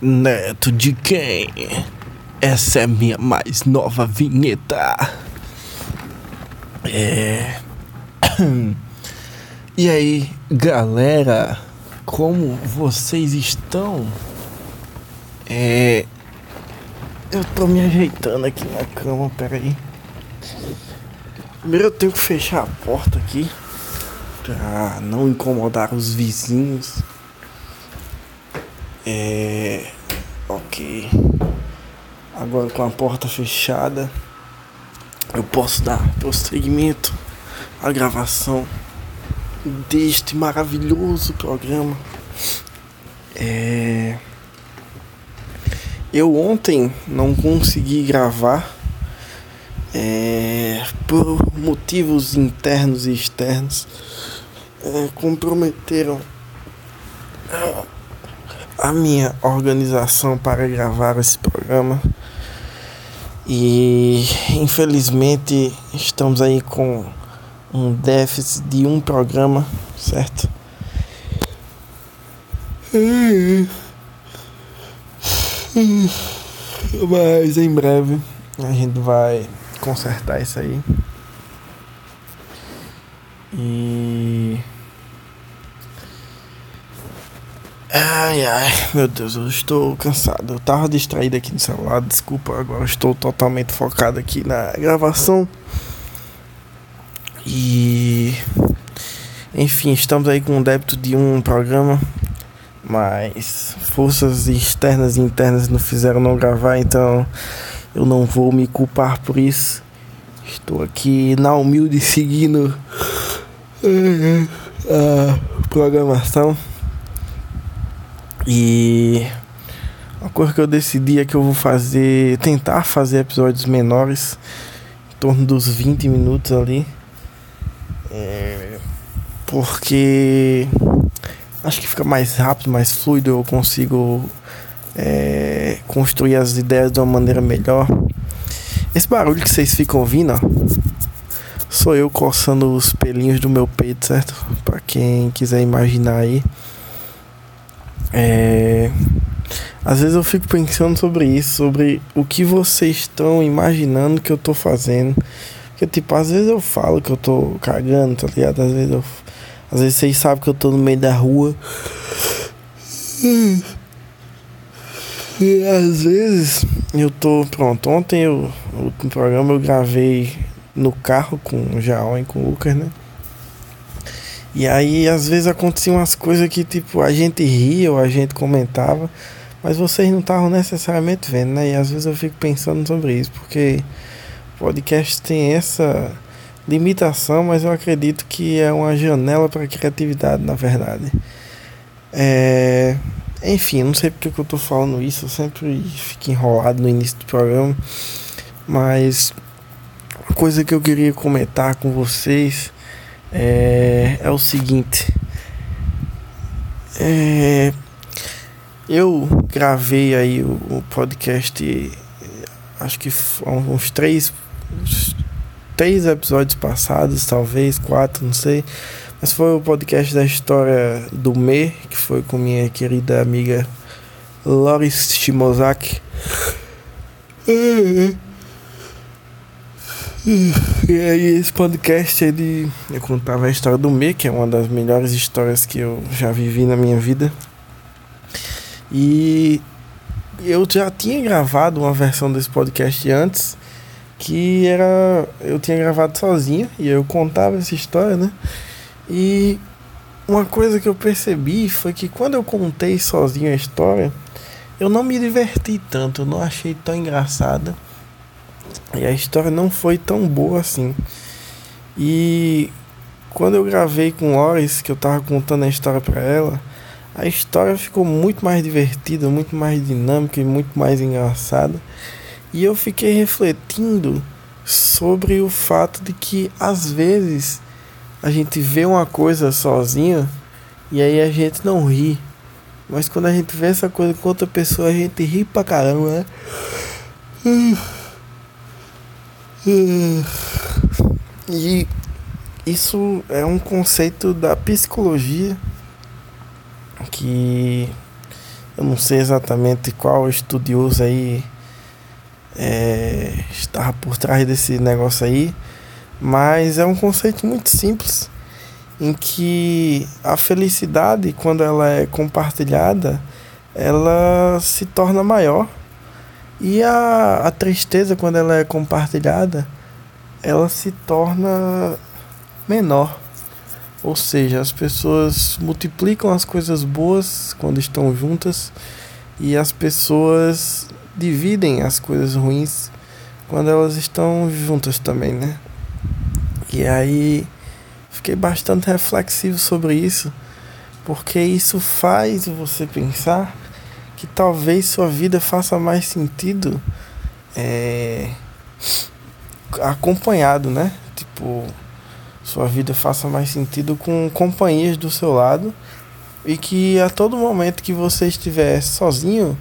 Neto de quem? Essa é minha mais nova vinheta. É. E aí, galera, como vocês estão? É. Eu tô me ajeitando aqui na cama, peraí. Primeiro eu tenho que fechar a porta aqui pra não incomodar os vizinhos. É. Ok. Agora com a porta fechada, eu posso dar prosseguimento à gravação deste maravilhoso programa. É... Eu ontem não consegui gravar é... por motivos internos e externos. É, comprometeram a minha organização para gravar esse programa. E infelizmente estamos aí com um déficit de um programa, certo? Mas em breve a gente vai consertar isso aí. E. Ai ai, meu Deus, eu estou cansado. Eu tava distraído aqui no celular, desculpa, agora estou totalmente focado aqui na gravação. E. Enfim, estamos aí com um débito de um programa, mas forças externas e internas não fizeram não gravar, então eu não vou me culpar por isso. Estou aqui na humilde seguindo a programação. E uma coisa que eu decidi é que eu vou fazer, tentar fazer episódios menores, em torno dos 20 minutos ali. É, porque acho que fica mais rápido, mais fluido, eu consigo é, construir as ideias de uma maneira melhor. Esse barulho que vocês ficam ouvindo, ó, sou eu coçando os pelinhos do meu peito, certo? Para quem quiser imaginar aí. É... Às vezes eu fico pensando sobre isso, sobre o que vocês estão imaginando que eu tô fazendo. Porque, tipo, às vezes eu falo que eu tô cagando, tá ligado? Às vezes eu. Às vezes vocês sabem que eu tô no meio da rua. E às vezes eu tô. Pronto, ontem eu. No programa eu gravei no carro com o Jaon e com o Lucas, né? E aí às vezes aconteciam umas coisas que tipo a gente ria ou a gente comentava, mas vocês não estavam necessariamente vendo, né? E às vezes eu fico pensando sobre isso, porque podcast tem essa limitação, mas eu acredito que é uma janela para criatividade, na verdade. É... Enfim, não sei porque que eu tô falando isso, eu sempre fico enrolado no início do programa, mas uma coisa que eu queria comentar com vocês é, é o seguinte. É, eu gravei aí o, o, podcast, acho que uns três, uns três episódios passados, talvez quatro, não sei. Mas foi o podcast da história do Me, que foi com minha querida amiga Loris Shimozaki. E aí esse podcast ele eu contava a história do Me, que é uma das melhores histórias que eu já vivi na minha vida. E eu já tinha gravado uma versão desse podcast antes, que era eu tinha gravado sozinho e eu contava essa história, né? E uma coisa que eu percebi foi que quando eu contei sozinho a história, eu não me diverti tanto, eu não achei tão engraçada. E a história não foi tão boa assim. E quando eu gravei com Loris, que eu tava contando a história para ela, a história ficou muito mais divertida, muito mais dinâmica e muito mais engraçada. E eu fiquei refletindo sobre o fato de que às vezes a gente vê uma coisa sozinho e aí a gente não ri. Mas quando a gente vê essa coisa com outra pessoa, a gente ri pra caramba, né? E, isso é um conceito da psicologia que eu não sei exatamente qual estudioso aí é, por trás desse negócio aí, mas é um conceito muito simples em que a felicidade, quando ela é compartilhada, ela se torna maior e a, a tristeza, quando ela é compartilhada, ela se torna menor. Ou seja, as pessoas multiplicam as coisas boas quando estão juntas e as pessoas dividem as coisas ruins quando elas estão juntas também, né? E aí fiquei bastante reflexivo sobre isso, porque isso faz você pensar que talvez sua vida faça mais sentido é, acompanhado, né? Tipo, sua vida faça mais sentido com companhias do seu lado e que a todo momento que você estiver sozinho,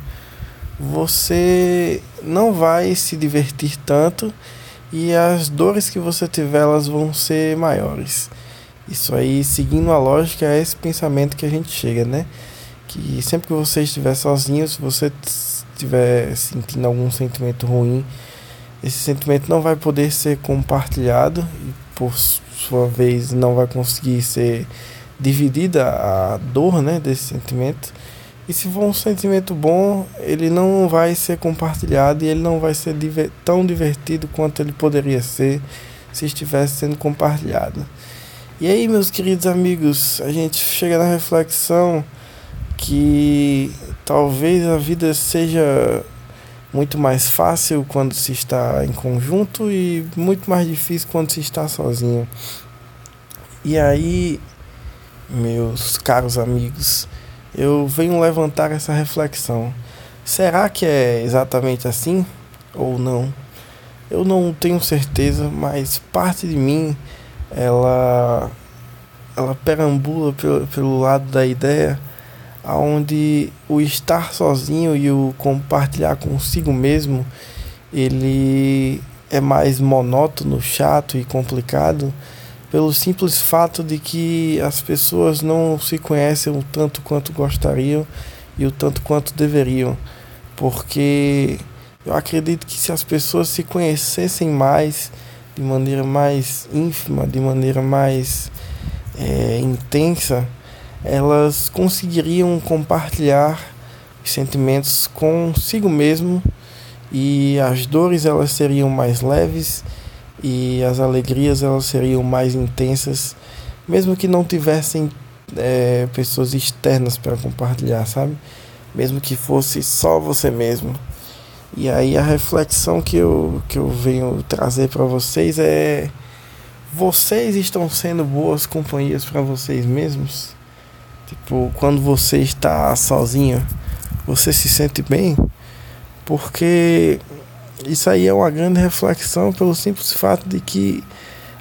você não vai se divertir tanto e as dores que você tiver elas vão ser maiores. Isso aí, seguindo a lógica, é esse pensamento que a gente chega, né? Que sempre que você estiver sozinho, se você estiver sentindo algum sentimento ruim, esse sentimento não vai poder ser compartilhado e por sua vez não vai conseguir ser dividida a dor, né, desse sentimento. E se for um sentimento bom, ele não vai ser compartilhado e ele não vai ser diver tão divertido quanto ele poderia ser se estivesse sendo compartilhado. E aí, meus queridos amigos, a gente chega na reflexão que talvez a vida seja muito mais fácil quando se está em conjunto e muito mais difícil quando se está sozinho. E aí, meus caros amigos, eu venho levantar essa reflexão. Será que é exatamente assim ou não? Eu não tenho certeza, mas parte de mim ela ela perambula pelo, pelo lado da ideia onde o estar sozinho e o compartilhar consigo mesmo ele é mais monótono, chato e complicado pelo simples fato de que as pessoas não se conhecem o tanto quanto gostariam e o tanto quanto deveriam, porque eu acredito que se as pessoas se conhecessem mais de maneira mais ínfima, de maneira mais é, intensa, elas conseguiriam compartilhar os sentimentos consigo mesmo e as dores elas seriam mais leves e as alegrias elas seriam mais intensas, mesmo que não tivessem é, pessoas externas para compartilhar, sabe? Mesmo que fosse só você mesmo. E aí a reflexão que eu, que eu venho trazer para vocês é: vocês estão sendo boas companhias para vocês mesmos? Tipo, quando você está sozinho, você se sente bem? Porque isso aí é uma grande reflexão pelo simples fato de que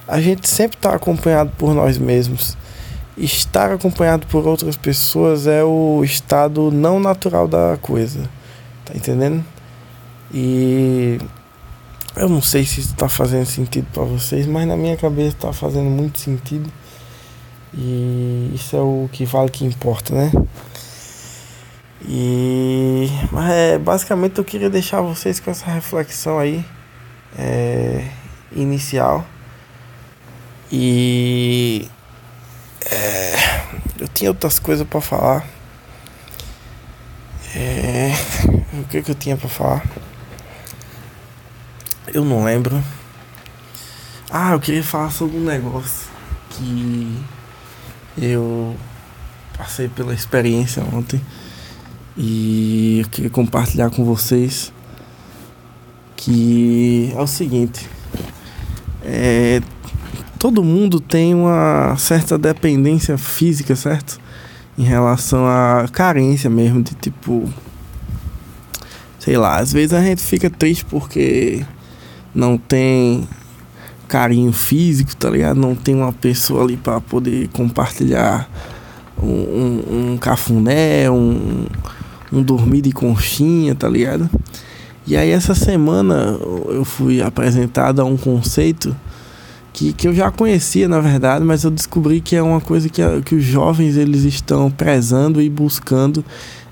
a gente sempre está acompanhado por nós mesmos. Estar acompanhado por outras pessoas é o estado não natural da coisa. Tá entendendo? E eu não sei se está fazendo sentido para vocês, mas na minha cabeça está fazendo muito sentido. E isso é o que vale que importa, né? E mas é, basicamente eu queria deixar vocês com essa reflexão aí é, inicial. E é, eu tinha outras coisas para falar. É, o que, que eu tinha para falar? Eu não lembro. Ah, eu queria falar sobre um negócio que eu passei pela experiência ontem e eu queria compartilhar com vocês que é o seguinte, é, todo mundo tem uma certa dependência física, certo? Em relação à carência mesmo, de tipo, sei lá, às vezes a gente fica triste porque não tem carinho físico, tá ligado? Não tem uma pessoa ali para poder compartilhar um, um, um cafuné, um, um dormir de conchinha, tá ligado? E aí essa semana eu fui apresentado a um conceito que, que eu já conhecia na verdade, mas eu descobri que é uma coisa que, que os jovens eles estão prezando e buscando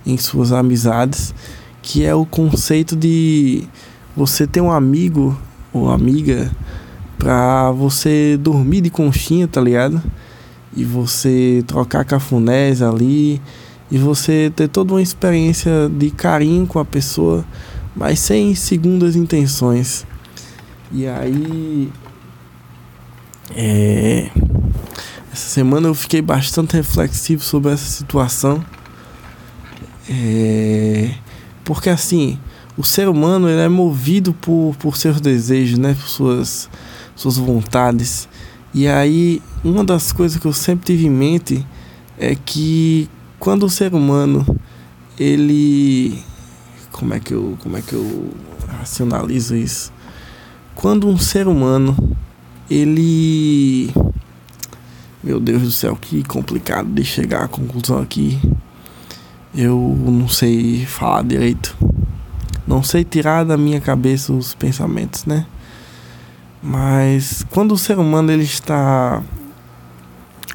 em suas amizades, que é o conceito de você ter um amigo ou amiga pra você dormir de conchinha, tá ligado? E você trocar cafunés ali e você ter toda uma experiência de carinho com a pessoa, mas sem segundas intenções. E aí é, essa semana eu fiquei bastante reflexivo sobre essa situação. É, porque assim, o ser humano ele é movido por, por seus desejos, né? Por suas, suas vontades. E aí, uma das coisas que eu sempre tive em mente é que quando o ser humano ele como é que eu como é que eu racionalizo isso? Quando um ser humano ele. Meu Deus do céu, que complicado de chegar à conclusão aqui. Eu não sei falar direito. Não sei tirar da minha cabeça os pensamentos, né? Mas quando o ser humano ele está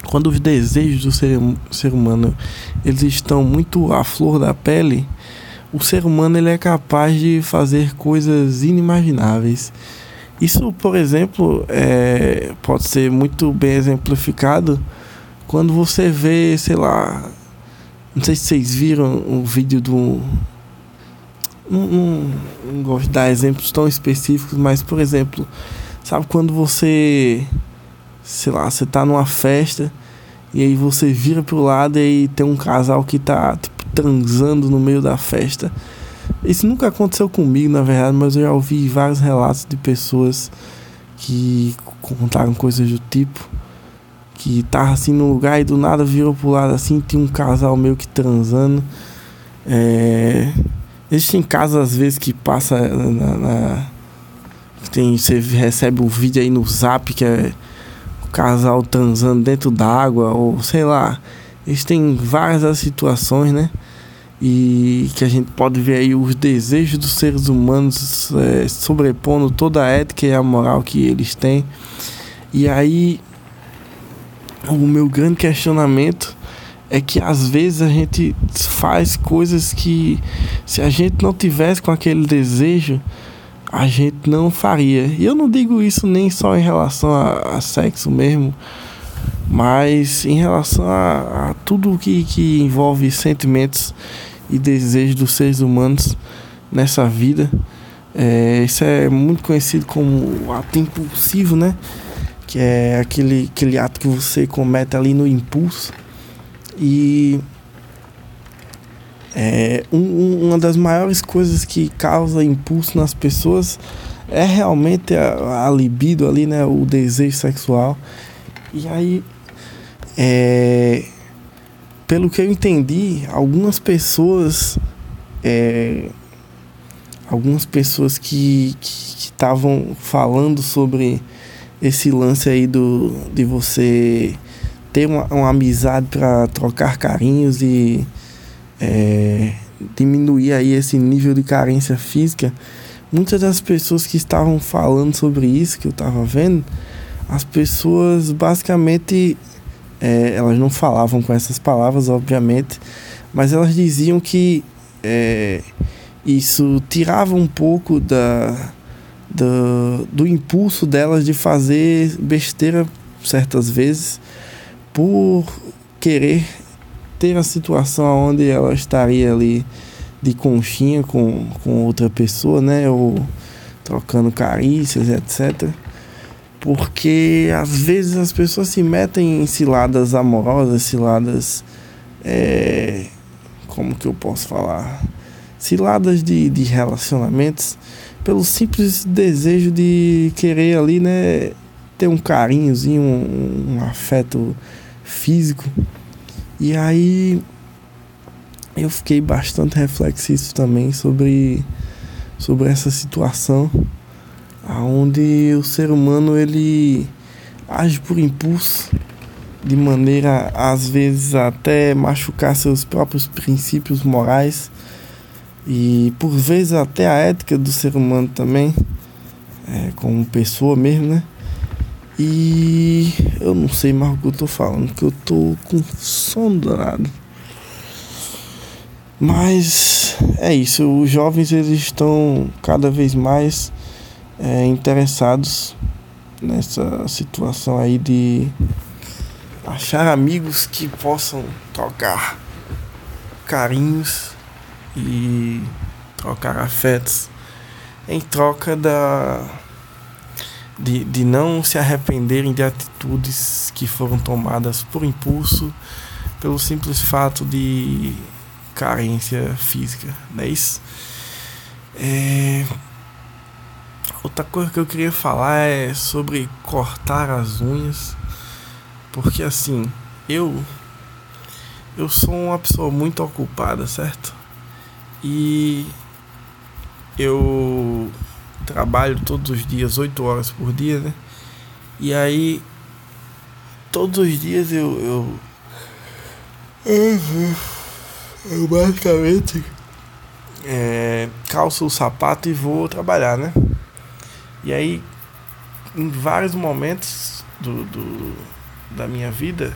quando os desejos do ser, ser humano eles estão muito à flor da pele, o ser humano ele é capaz de fazer coisas inimagináveis. Isso, por exemplo, é, pode ser muito bem exemplificado quando você vê, sei lá, não sei se vocês viram o vídeo do. Não, não, não gosto de dar exemplos tão específicos, mas, por exemplo, sabe quando você, sei lá, você tá numa festa e aí você vira pro lado e tem um casal que tá, tipo, transando no meio da festa. Isso nunca aconteceu comigo, na verdade, mas eu já ouvi vários relatos de pessoas que contaram coisas do tipo. Que tava assim no lugar e do nada virou pro lado assim, tinha um casal meio que transando. É... Existem casos às vezes que passa na, na, tem, você recebe um vídeo aí no zap que é o casal transando dentro d'água, ou sei lá. Existem várias situações, né? e que a gente pode ver aí os desejos dos seres humanos é, sobrepondo toda a ética e a moral que eles têm. E aí, o meu grande questionamento é que às vezes a gente faz coisas que, se a gente não tivesse com aquele desejo, a gente não faria. E eu não digo isso nem só em relação a, a sexo mesmo, mas em relação a, a tudo que, que envolve sentimentos e desejos dos seres humanos nessa vida. É, isso é muito conhecido como ato impulsivo, né? Que é aquele, aquele ato que você comete ali no impulso. E é, um, uma das maiores coisas que causa impulso nas pessoas é realmente a, a libido ali, né? O desejo sexual. E aí é, pelo que eu entendi, algumas pessoas. É, algumas pessoas que estavam falando sobre esse lance aí do, de você ter uma, uma amizade para trocar carinhos e é, diminuir aí esse nível de carência física. Muitas das pessoas que estavam falando sobre isso que eu estava vendo, as pessoas basicamente é, elas não falavam com essas palavras, obviamente, mas elas diziam que é, isso tirava um pouco da, do impulso delas de fazer besteira certas vezes por querer ter a situação onde ela estaria ali de conchinha com, com outra pessoa, né? Ou trocando carícias, etc porque às vezes as pessoas se metem em ciladas amorosas, ciladas. É, como que eu posso falar? Ciladas de, de relacionamentos, pelo simples desejo de querer ali, né? Ter um carinhozinho, um, um afeto físico. E aí eu fiquei bastante reflexivo também sobre, sobre essa situação aonde o ser humano ele age por impulso de maneira às vezes até machucar seus próprios princípios morais e por vezes até a ética do ser humano também é, como pessoa mesmo né E eu não sei mais o que eu tô falando, que eu tô com sono danado. Mas é isso, os jovens eles estão cada vez mais é, interessados nessa situação aí de achar amigos que possam trocar carinhos e trocar afetos em troca da de, de não se arrependerem de atitudes que foram tomadas por impulso pelo simples fato de carência física, não é isso? É... Outra coisa que eu queria falar é sobre cortar as unhas, porque assim, eu eu sou uma pessoa muito ocupada, certo? E eu trabalho todos os dias, 8 horas por dia, né? E aí todos os dias eu, eu uhum. Eu basicamente é, calço o sapato e vou trabalhar, né? E aí, em vários momentos do, do, da minha vida,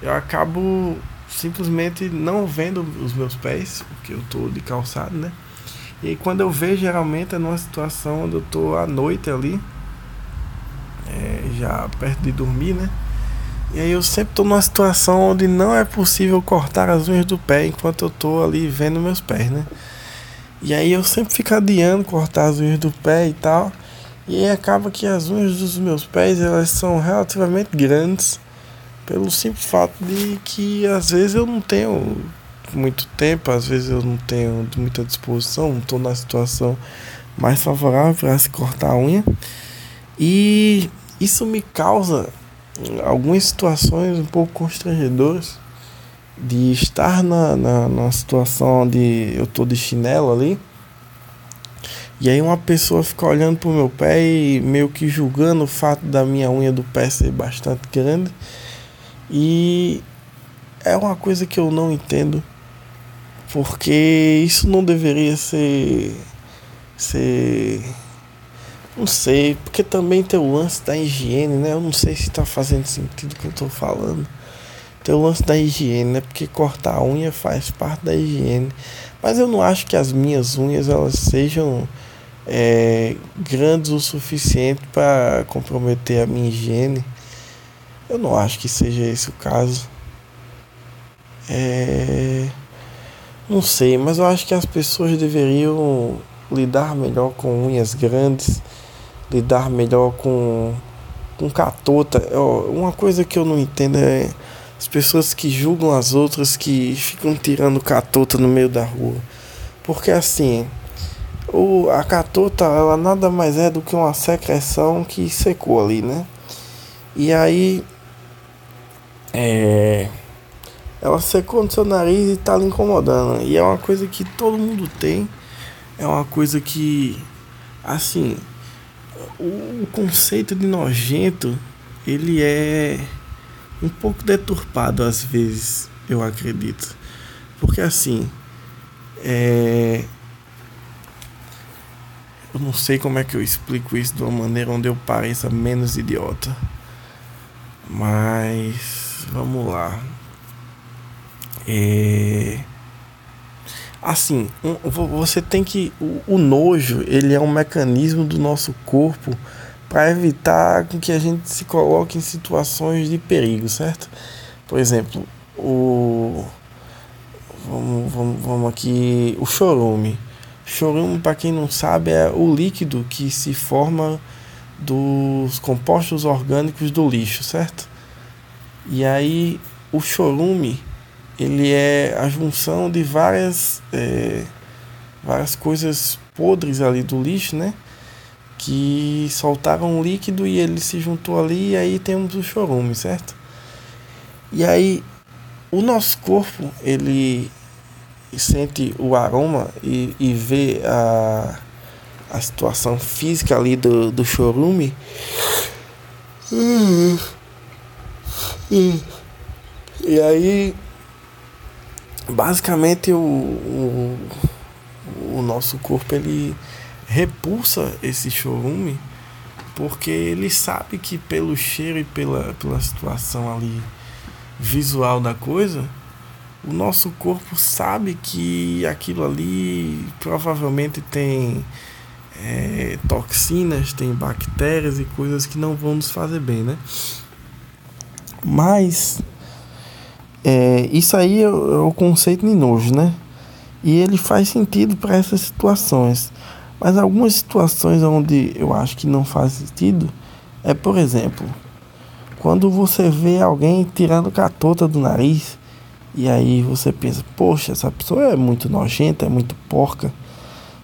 eu acabo simplesmente não vendo os meus pés, porque eu tô de calçado, né? E quando eu vejo, geralmente é numa situação onde eu tô à noite ali, é, já perto de dormir, né? E aí eu sempre estou numa situação onde não é possível cortar as unhas do pé enquanto eu estou ali vendo meus pés, né? E aí eu sempre fico adiando cortar as unhas do pé e tal. E aí acaba que as unhas dos meus pés elas são relativamente grandes pelo simples fato de que às vezes eu não tenho muito tempo, às vezes eu não tenho muita disposição, não estou na situação mais favorável para se cortar a unha. E isso me causa algumas situações um pouco constrangedoras de estar na, na, na situação onde eu tô de chinelo ali. E aí uma pessoa fica olhando pro meu pé e meio que julgando o fato da minha unha do pé ser bastante grande. E é uma coisa que eu não entendo. Porque isso não deveria ser ser não sei, porque também tem o lance da higiene, né? Eu não sei se tá fazendo sentido o que eu tô falando. Tem o lance da higiene, né? Porque cortar a unha faz parte da higiene. Mas eu não acho que as minhas unhas elas sejam é, grandes o suficiente para comprometer a minha higiene. Eu não acho que seja esse o caso. É... Não sei, mas eu acho que as pessoas deveriam lidar melhor com unhas grandes lidar melhor com, com catota. Uma coisa que eu não entendo é as pessoas que julgam as outras que ficam tirando catota no meio da rua. Porque assim, o, a catota ela nada mais é do que uma secreção que secou ali, né? E aí é, ela secou no seu nariz e tá lhe incomodando. E é uma coisa que todo mundo tem. É uma coisa que assim, o conceito de nojento ele é um pouco deturpado às vezes, eu acredito. Porque assim, é... eu não sei como é que eu explico isso de uma maneira onde eu pareça menos idiota. Mas vamos lá. É assim, um, você tem que o, o, nojo, ele é um mecanismo do nosso corpo para evitar que a gente se coloque em situações de perigo, certo? Por exemplo, o vamos, vamos, vamos aqui, o chorume. Chorume, para quem não sabe, é o líquido que se forma dos compostos orgânicos do lixo, certo? E aí o chorume ele é a junção de várias é, várias coisas podres ali do lixo, né? Que soltaram um líquido e ele se juntou ali e aí temos o chorume, certo? E aí o nosso corpo ele sente o aroma e, e vê a, a situação física ali do, do chorume. E aí basicamente o, o, o, nosso corpo ele repulsa esse chorume Porque ele sabe que pelo cheiro e pela, pela situação ali visual da coisa, o nosso corpo sabe que aquilo ali provavelmente tem é, toxinas, tem bactérias e coisas que não vão nos fazer bem, né? Mas é, isso aí é, é o conceito de nojo, né? E ele faz sentido para essas situações. Mas algumas situações onde eu acho que não faz sentido é, por exemplo, quando você vê alguém tirando catota do nariz e aí você pensa, poxa, essa pessoa é muito nojenta, é muito porca.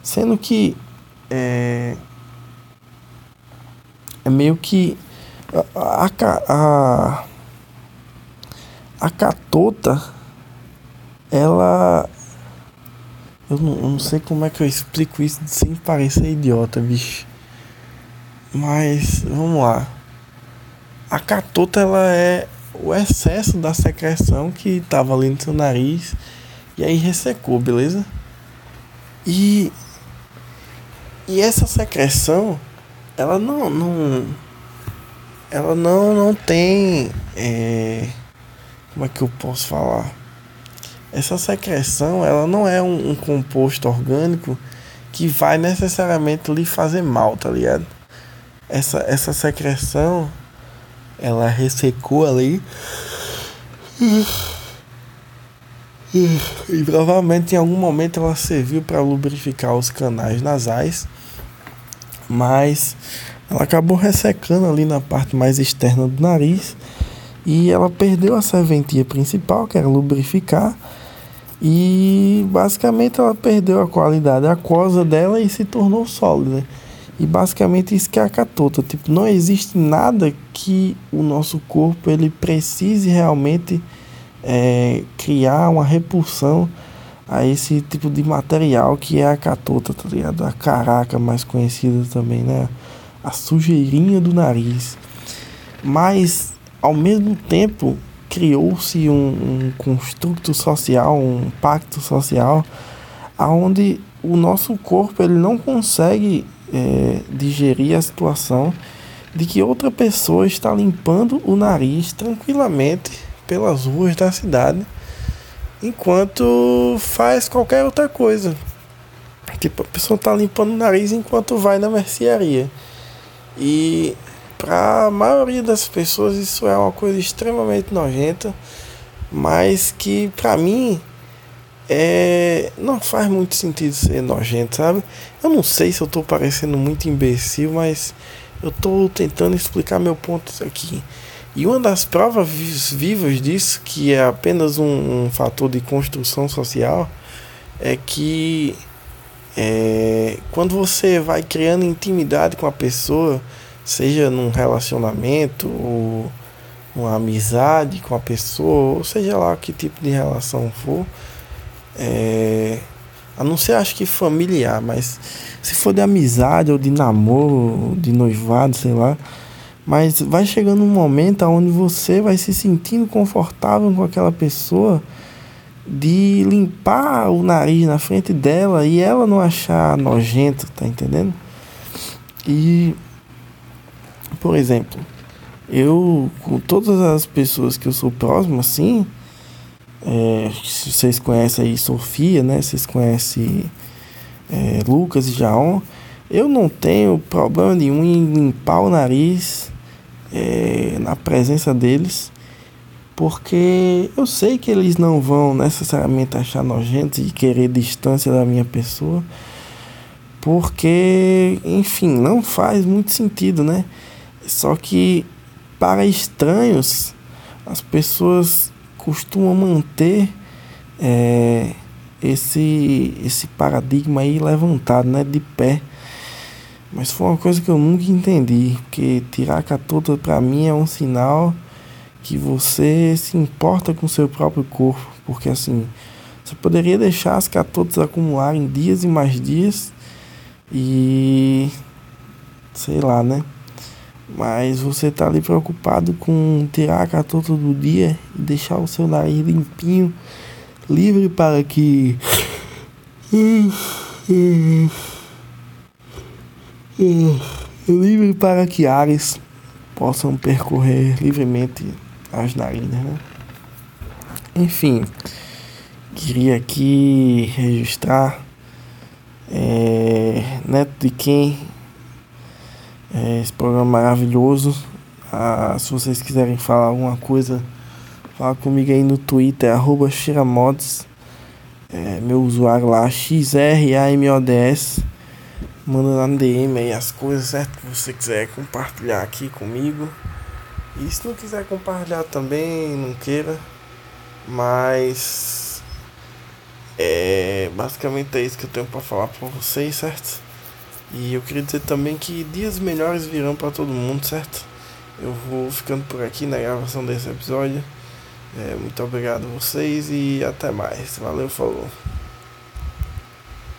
Sendo que é, é meio que a, a, a catota ela eu não, eu não sei como é que eu explico isso sem parecer idiota, bicho. Mas vamos lá. A catota ela é o excesso da secreção que estava ali no seu nariz e aí ressecou, beleza? E e essa secreção ela não não ela não não tem é, como é que eu posso falar? essa secreção ela não é um, um, composto orgânico que vai necessariamente lhe fazer mal, tá ligado? Essa, essa secreção ela ressecou ali e provavelmente em algum momento ela serviu para lubrificar os canais nasais, mas ela acabou ressecando ali na parte mais externa do nariz e ela perdeu a serventia principal, que era lubrificar e basicamente ela perdeu a qualidade aquosa dela e se tornou sólida. E basicamente isso que é a catota. Tipo, não existe nada que o nosso corpo ele precise realmente é, criar uma repulsão a esse tipo de material que é a catota, tá ligado? A caraca mais conhecida também, né? A sujeirinha do nariz. Mas ao mesmo tempo criou-se um, um construto social, um pacto social, aonde o nosso corpo ele não consegue é, digerir a situação de que outra pessoa está limpando o nariz tranquilamente pelas ruas da cidade enquanto faz qualquer outra coisa. Tipo, a pessoa está limpando o nariz enquanto vai na mercearia. E para a maioria das pessoas isso é uma coisa extremamente nojenta, mas que para mim é, não faz muito sentido ser nojento, sabe? Eu não sei se eu tô parecendo muito imbecil, mas eu tô tentando explicar meu ponto aqui. E uma das provas vivas disso, que é apenas um, um fator de construção social, é que é, quando você vai criando intimidade com a pessoa, seja num relacionamento ou uma amizade com a pessoa, ou seja lá que tipo de relação for, é, a não ser acho que familiar, mas se for de amizade ou de namoro, de noivado, sei lá, mas vai chegando um momento onde você vai se sentindo confortável com aquela pessoa de limpar o nariz na frente dela e ela não achar nojento, tá entendendo? E por exemplo, eu, com todas as pessoas que eu sou próximo, assim, é, vocês conhecem aí Sofia, né? Vocês conhecem é, Lucas e Jaon. Eu não tenho problema nenhum em limpar o nariz é, na presença deles, porque eu sei que eles não vão necessariamente achar nojento e querer distância da minha pessoa, porque, enfim, não faz muito sentido, né? Só que para estranhos, as pessoas costumam manter é, esse, esse paradigma aí levantado, né, de pé. Mas foi uma coisa que eu nunca entendi, porque tirar a catota para mim é um sinal que você se importa com o seu próprio corpo, porque assim, você poderia deixar as catotas acumularem dias e mais dias e sei lá, né? Mas você tá ali preocupado com tirar a catota do dia e deixar o seu nariz limpinho, livre para que. livre para que ares possam percorrer livremente as narinas, né? Enfim, queria aqui registrar é, Neto de quem é, esse programa maravilhoso. Ah, se vocês quiserem falar alguma coisa, fala comigo aí no Twitter, arroba Xiramods. É, meu usuário lá, XRAMODS. Manda lá no DM aí as coisas, certo? Que você quiser compartilhar aqui comigo. E se não quiser compartilhar também, não queira. Mas é basicamente é isso que eu tenho para falar para vocês, certo? E eu queria dizer também que dias melhores virão para todo mundo, certo? Eu vou ficando por aqui na gravação desse episódio. É, muito obrigado a vocês e até mais. Valeu, falou.